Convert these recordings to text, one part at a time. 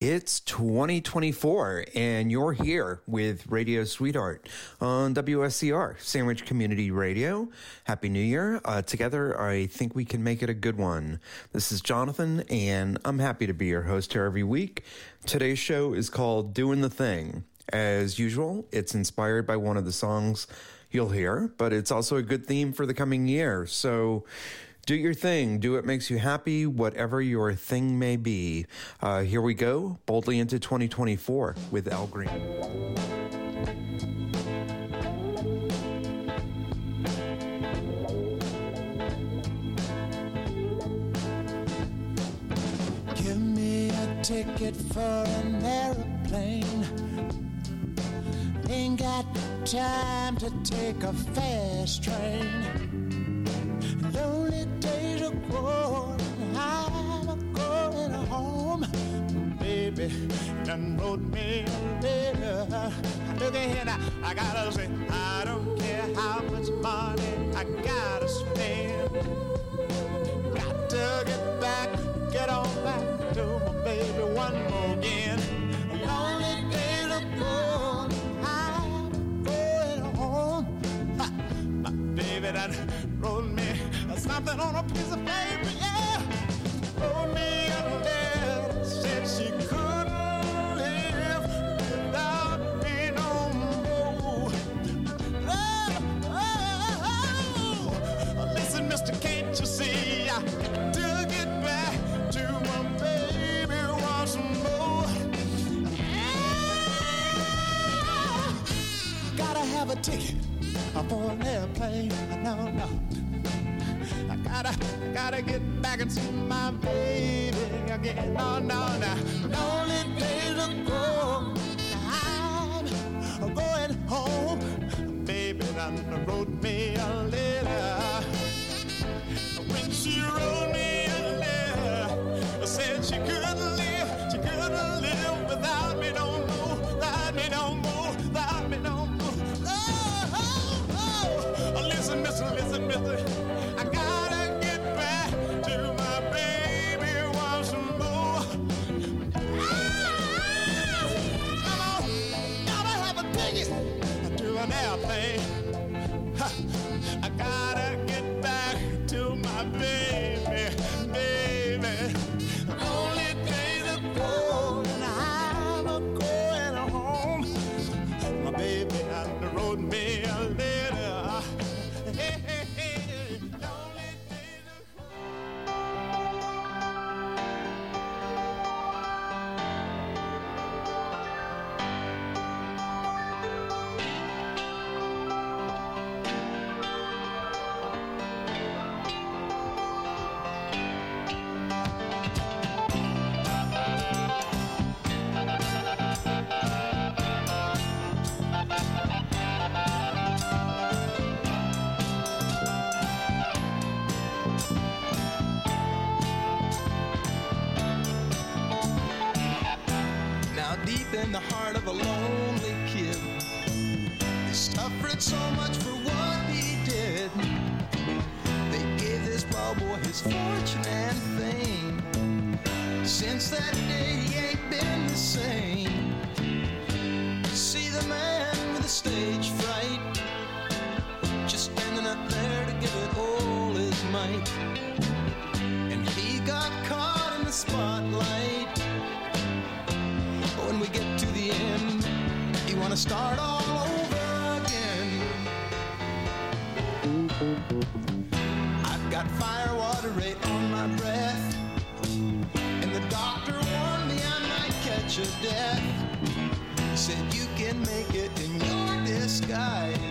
It's 2024, and you're here with Radio Sweetheart on WSCR, Sandwich Community Radio. Happy New Year. Uh, together, I think we can make it a good one. This is Jonathan, and I'm happy to be your host here every week. Today's show is called Doing the Thing. As usual, it's inspired by one of the songs you'll hear, but it's also a good theme for the coming year. So, do your thing. Do what makes you happy, whatever your thing may be. Uh, here we go, boldly into 2024 with Al Green. Give me a ticket for an aeroplane. Ain't got time to take a fast train. Lonely days are gone. I'm going home. Baby, done wrote me a letter. Look at here now. I gotta say, I don't care how much money I gotta spend. Got to get back, get on back to my baby one more again. Lonely days are gone. I'm going home. My baby done something on a piece of paper, yeah. Me a letter, said she couldn't live without me no more. Oh. Listen, mister, can't you see? I get back to my baby once more. Gotta have a ticket for an airplane. No, no. Gotta, gotta get back and my baby again. No, no, no. Lonely days gone. I'm going home. Baby done wrote me his fortune and fame. Since that day, he ain't been the same. See the man with the stage fright, just standing up there to give it all his might. And he got caught in the spotlight. But when we get to the end, wanna start all death. Said you can make it in your disguise.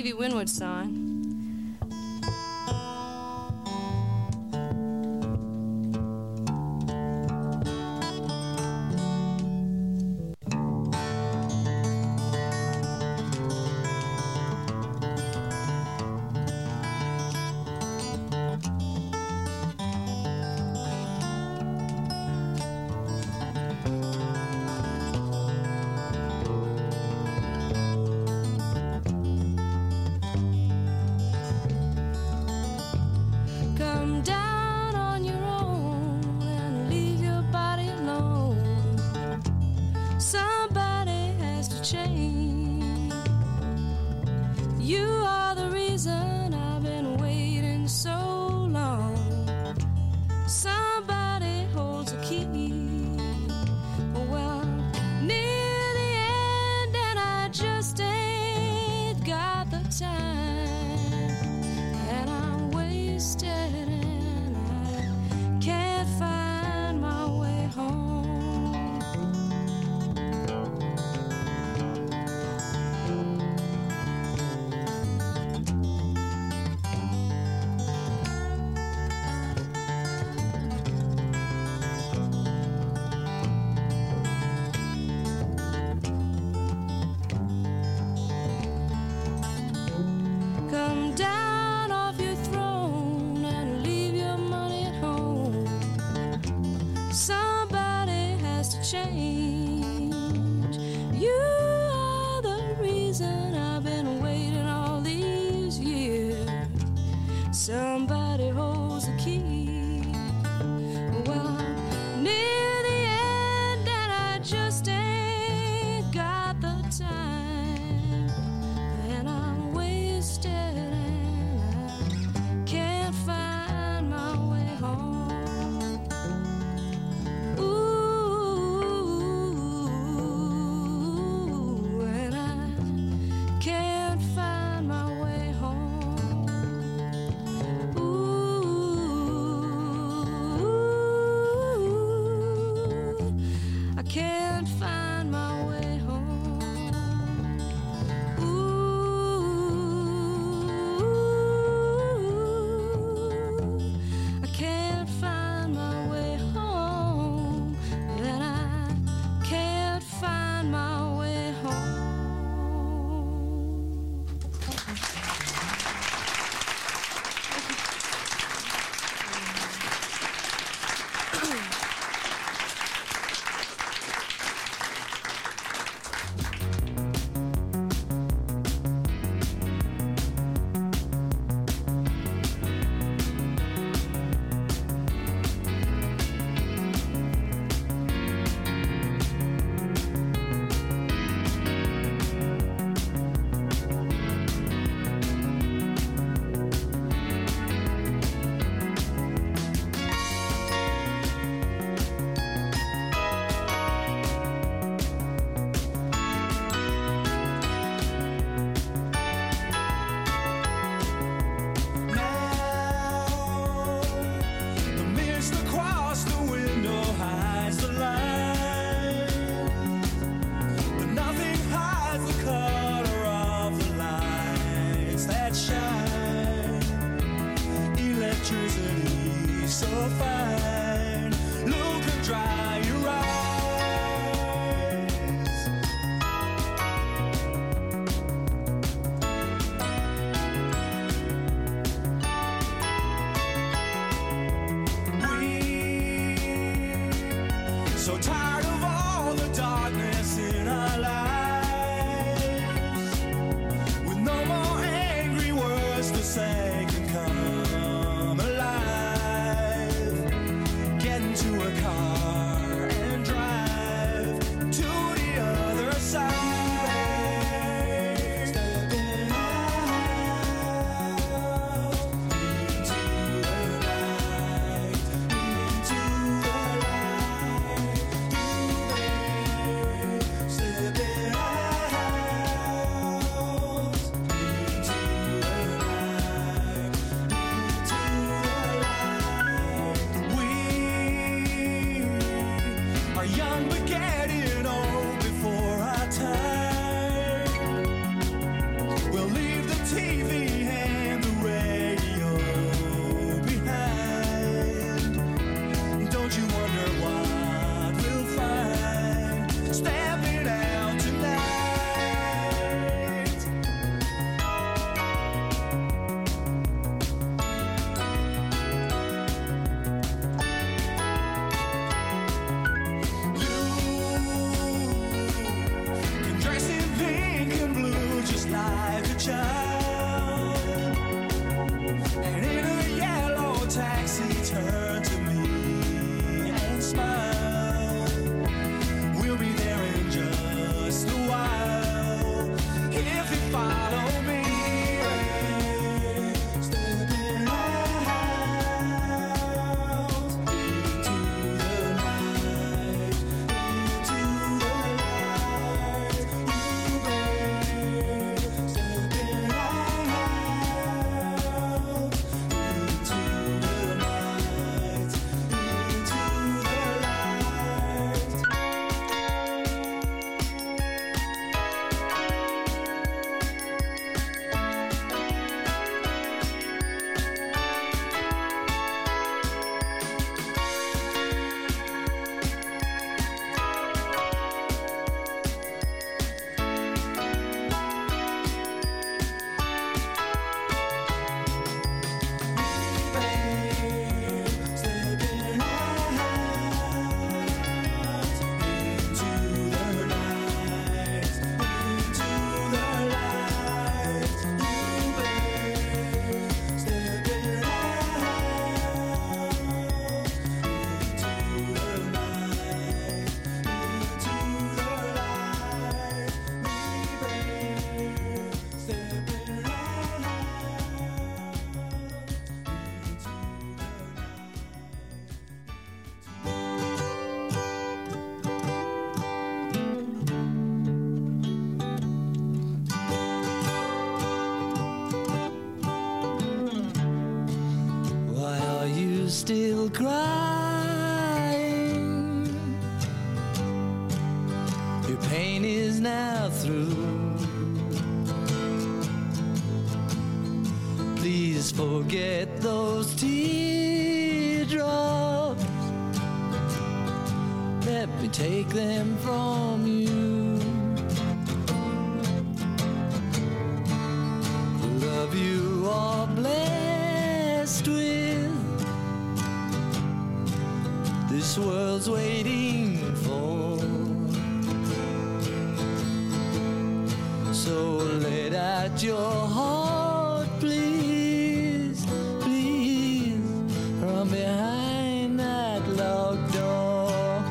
Stevie Winwood song. I this world's waiting for. So let out your heart, please, please, from behind that locked door.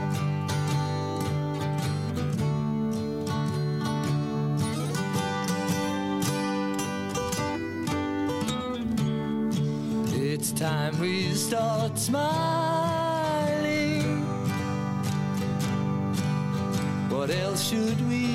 It's time we start smiling. should we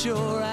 sure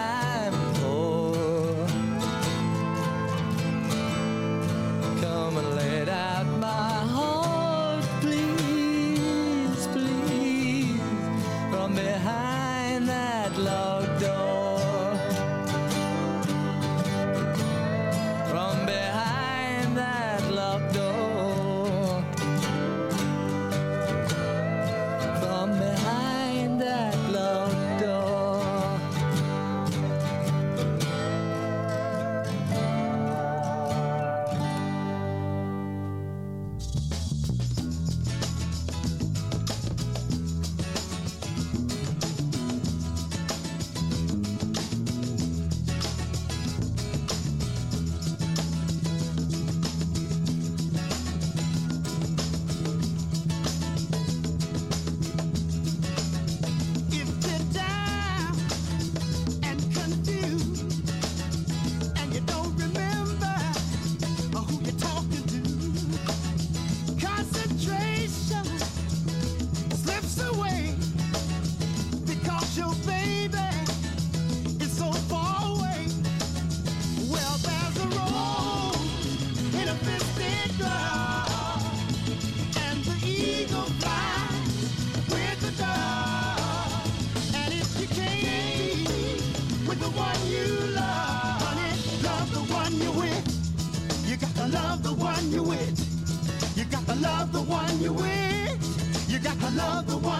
The one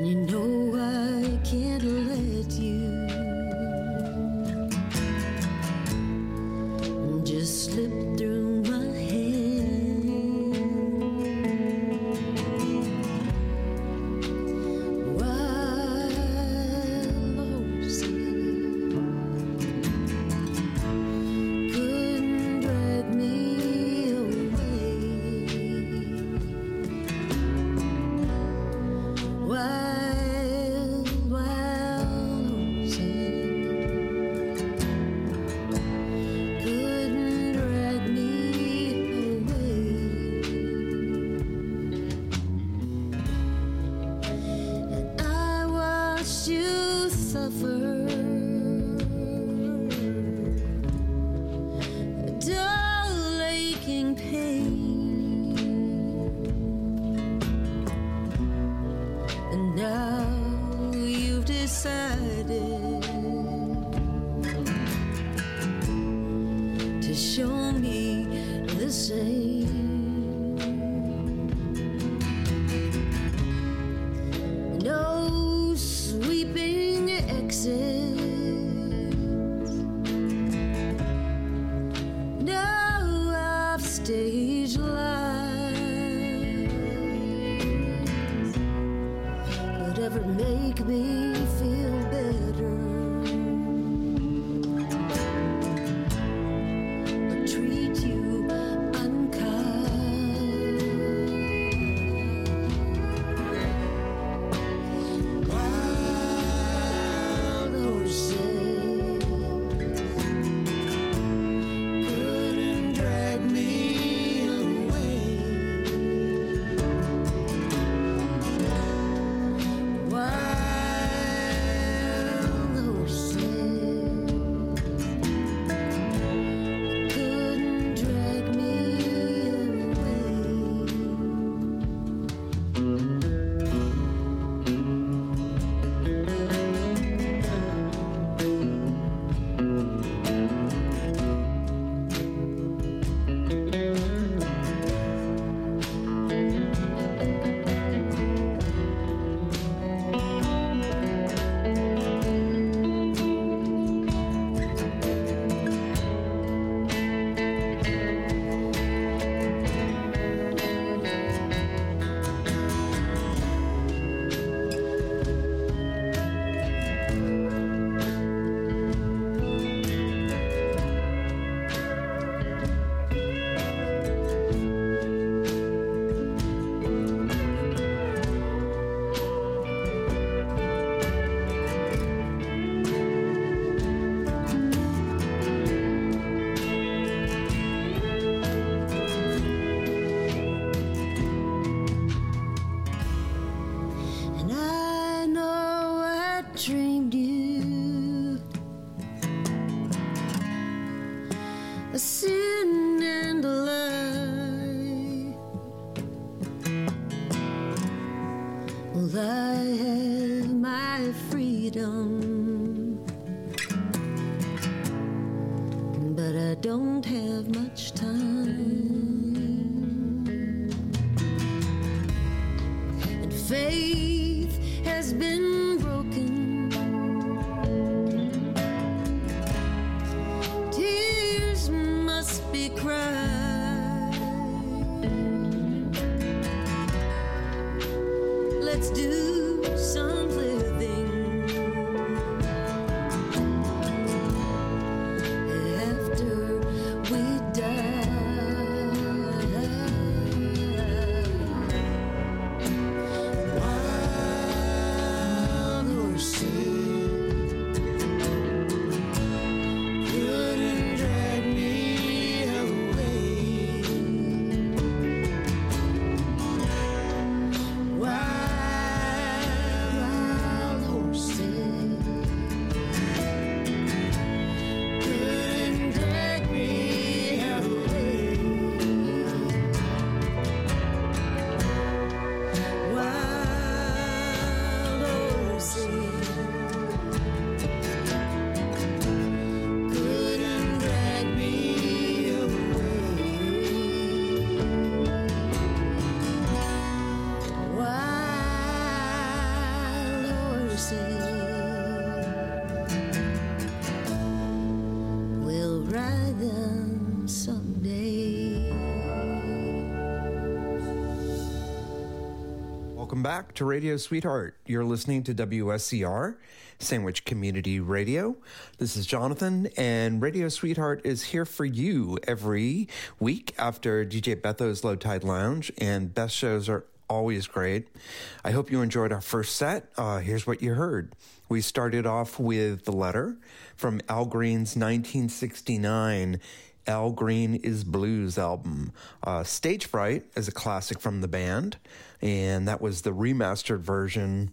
And you know I can't much time. Back to Radio Sweetheart. You're listening to WSCR, Sandwich Community Radio. This is Jonathan, and Radio Sweetheart is here for you every week after DJ Betho's Low Tide Lounge, and best shows are always great. I hope you enjoyed our first set. Uh, here's what you heard. We started off with The Letter from Al Green's 1969 Al Green is Blues album. Uh, Stage Fright is a classic from the band, and that was the remastered version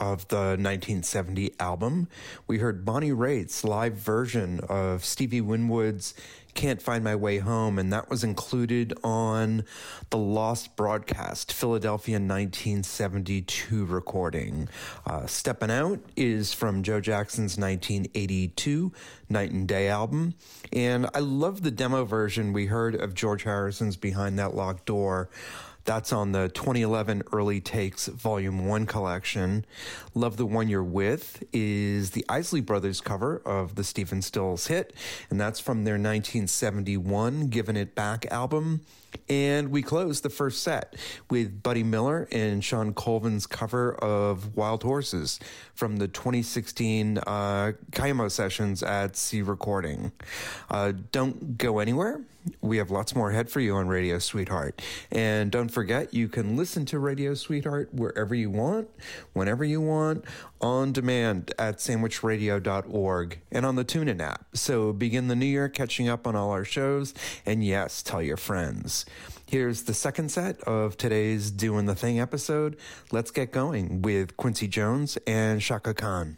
of the 1970 album. We heard Bonnie Raitt's live version of Stevie Winwood's Can't Find My Way Home, and that was included on the Lost Broadcast Philadelphia 1972 recording. Uh, Steppin' Out is from Joe Jackson's 1982 Night and Day album, and I love the demo version we heard of George Harrison's Behind That Locked Door. That's on the 2011 Early Takes Volume 1 collection. Love the One You're With is the Isley Brothers cover of the Stephen Stills hit, and that's from their 1971 Giving It Back album. And we close the first set with Buddy Miller and Shawn Colvin's cover of Wild Horses from the 2016 uh, Cayamo sessions at Sea Recording. Uh, don't go anywhere. We have lots more ahead for you on Radio Sweetheart. And don't forget, you can listen to Radio Sweetheart wherever you want, whenever you want, on demand at sandwichradio.org and on the TuneIn app. So begin the new year catching up on all our shows. And yes, tell your friends. Here's the second set of today's Doing the Thing episode. Let's get going with Quincy Jones and Chaka Khan.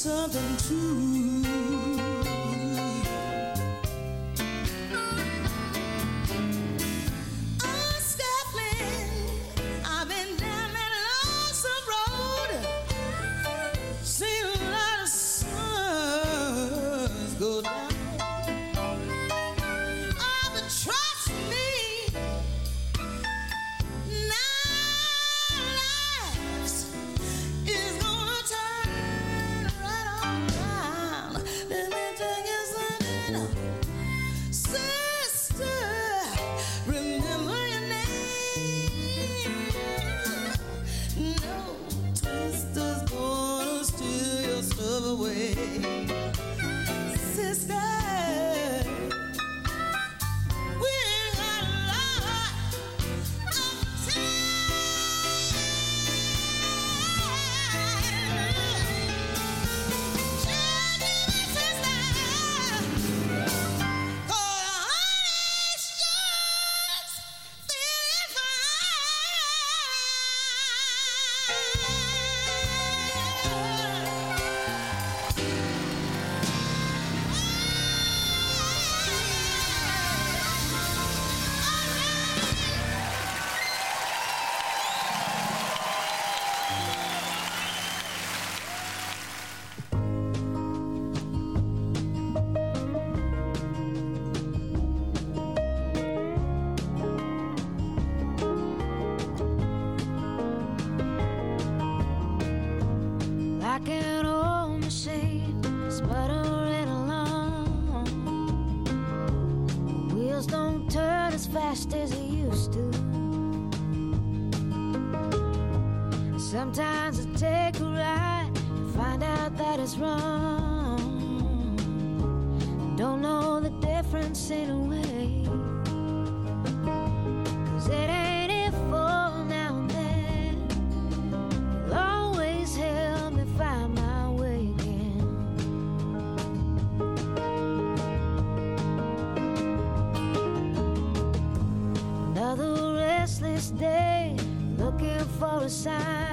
Something too. Sputtering along. Wheels don't turn as fast as they used to. Sometimes I take a ride and find out that it's wrong. Don't know the difference in a day, looking for a sign.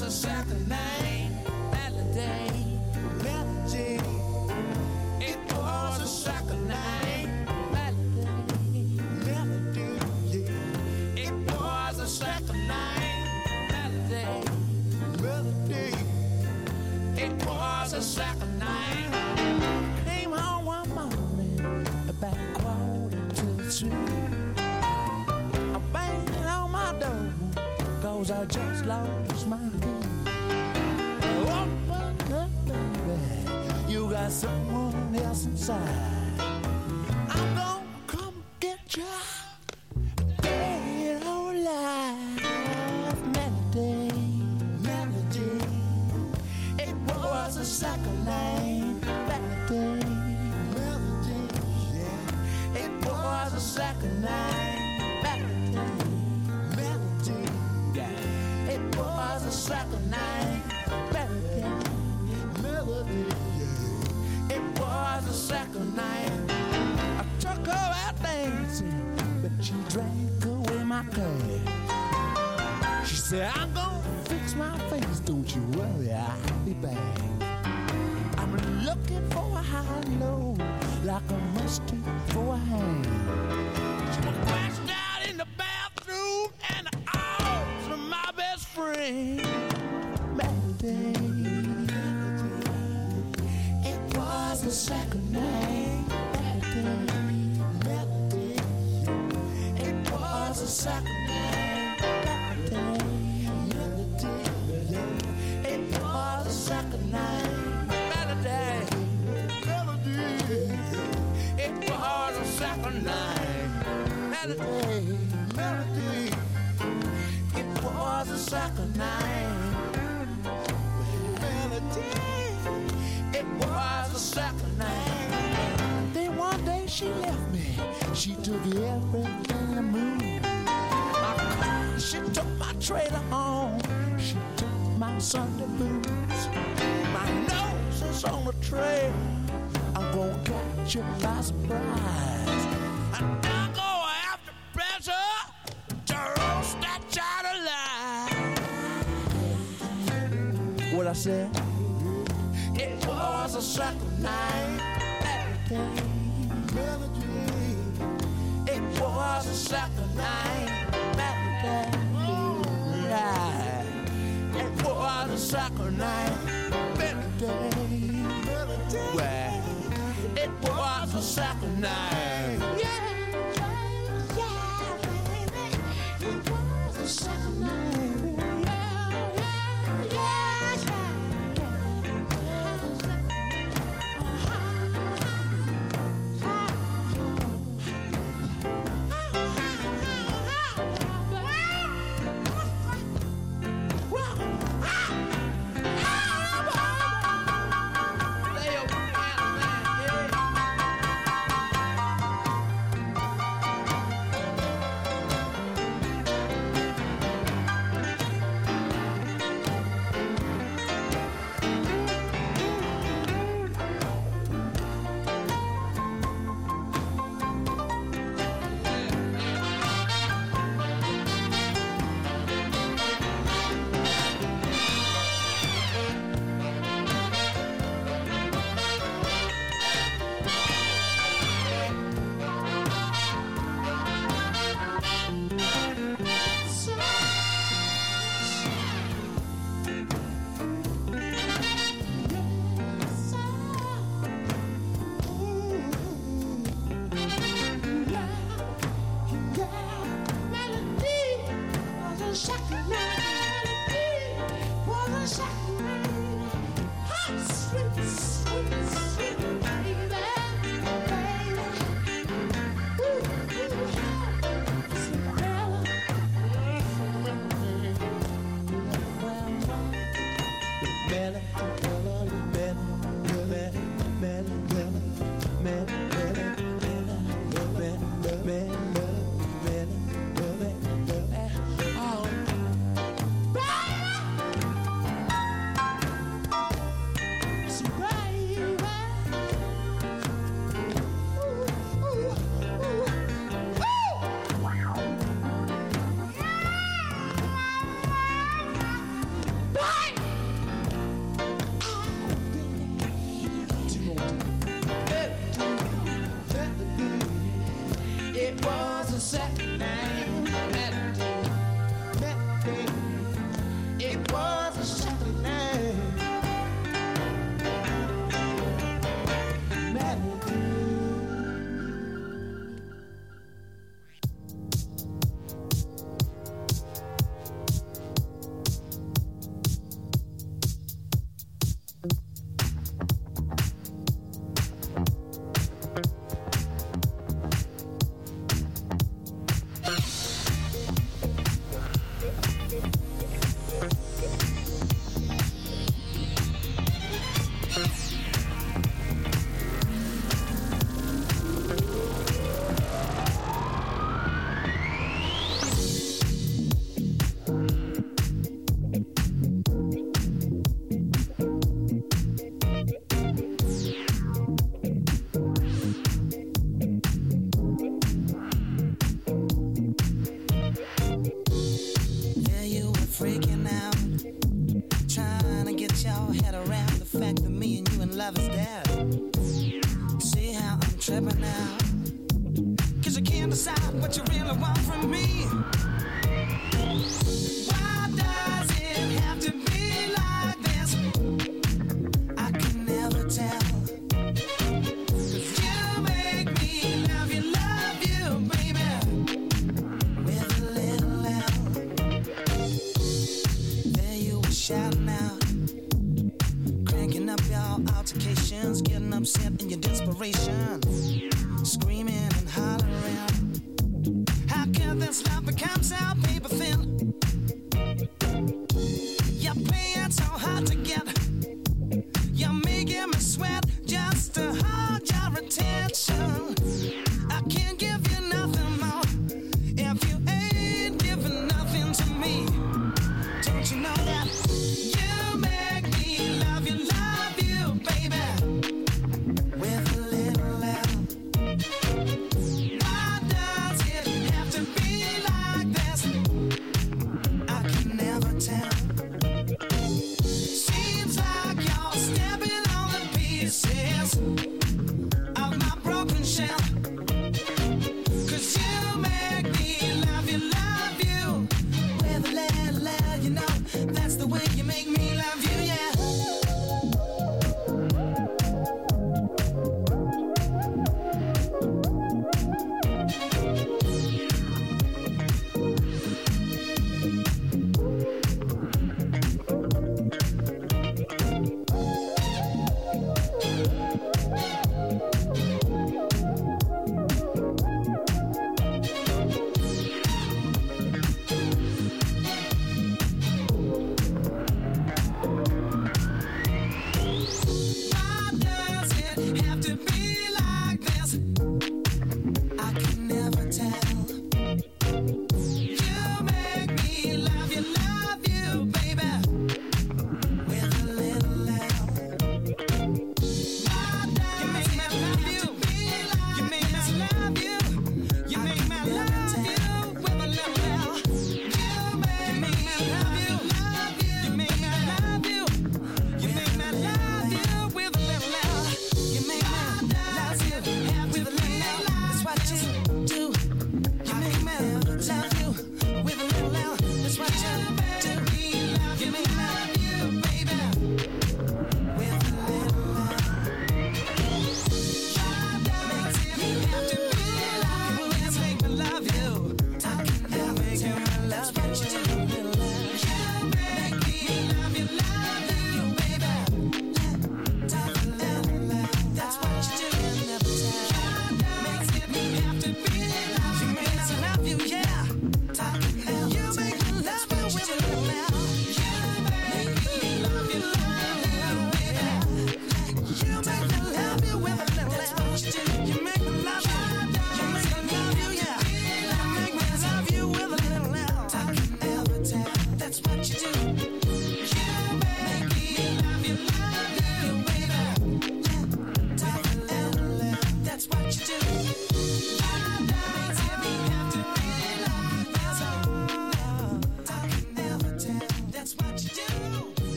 It was a second night, melody, melody. It was a second night, melody, melody. It was a second night. Came home one morning about quarter two. I banged on my I just lost. Someone else inside. Melody. It was a second alive.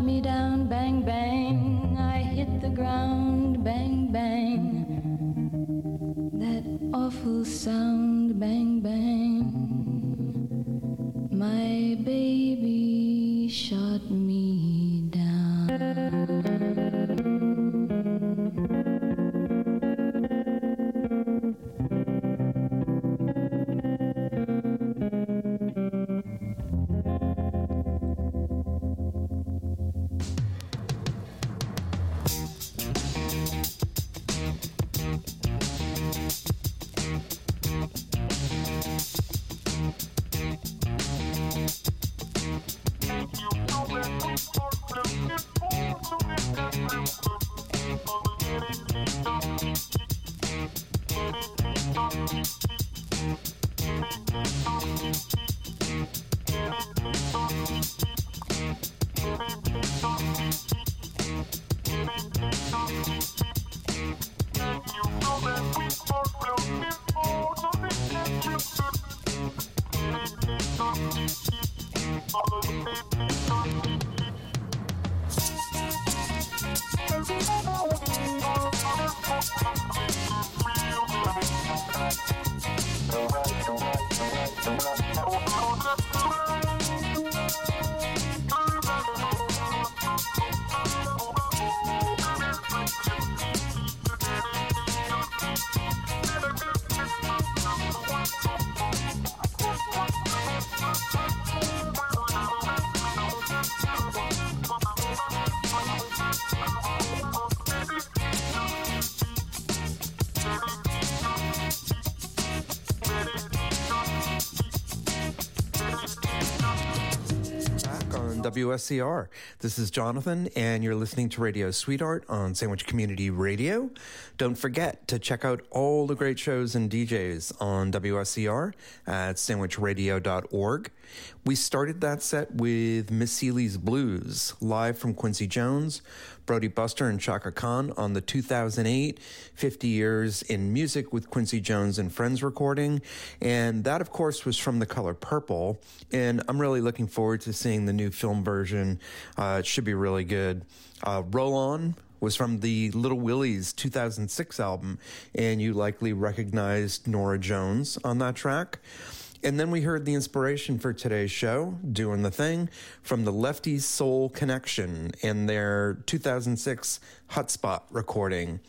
Me down, WSCR. This is Jonathan, and you're listening to Radio Sweetheart on Sandwich Community Radio. Don't forget to check out all the great shows and DJs on WSCR at sandwichradio.org. We started that set with Miss Celie's Blues, live from Quincy Jones, Brody Buster, and Chaka Khan on the 2008 50 Years in Music with Quincy Jones and Friends recording. And that, of course, was from The Color Purple. And I'm really looking forward to seeing the new film version. Uh, it should be really good. Uh, Roll On was from the Little Willies 2006 album, and you likely recognized Norah Jones on that track. And then we heard the inspiration for today's show, Doing the Thing, from the Lefties Soul Connection in their 2006 Hutspot recording.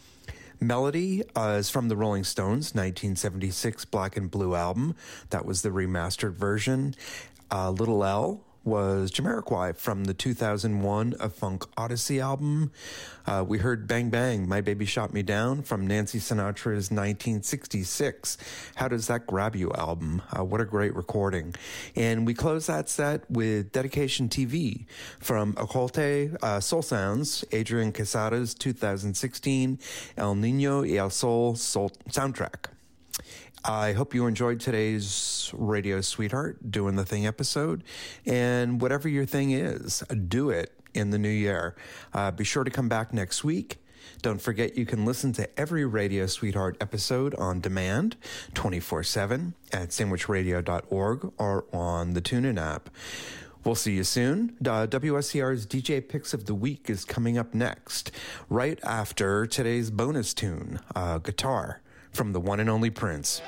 Melody uh, is from the Rolling Stones 1976 Black and Blue album. That was the remastered version. Uh, Little L was Jamiroquai from the 2001 A Funk Odyssey album. Uh, we heard Bang Bang, My Baby Shot Me Down from Nancy Sinatra's 1966 How Does That Grab You album. Uh, what a great recording. And we close that set with Dedication TV from Ocote uh, Soul Sounds, Adrian Quesada's 2016 El Nino y El Sol Soul soundtrack. I hope you enjoyed today's Radio Sweetheart Doing the Thing episode. And whatever your thing is, do it in the new year. Uh, be sure to come back next week. Don't forget you can listen to every Radio Sweetheart episode on demand 24 7 at sandwichradio.org or on the TuneIn app. We'll see you soon. Uh, WSCR's DJ Picks of the Week is coming up next, right after today's bonus tune, uh, Guitar from the one and only Prince.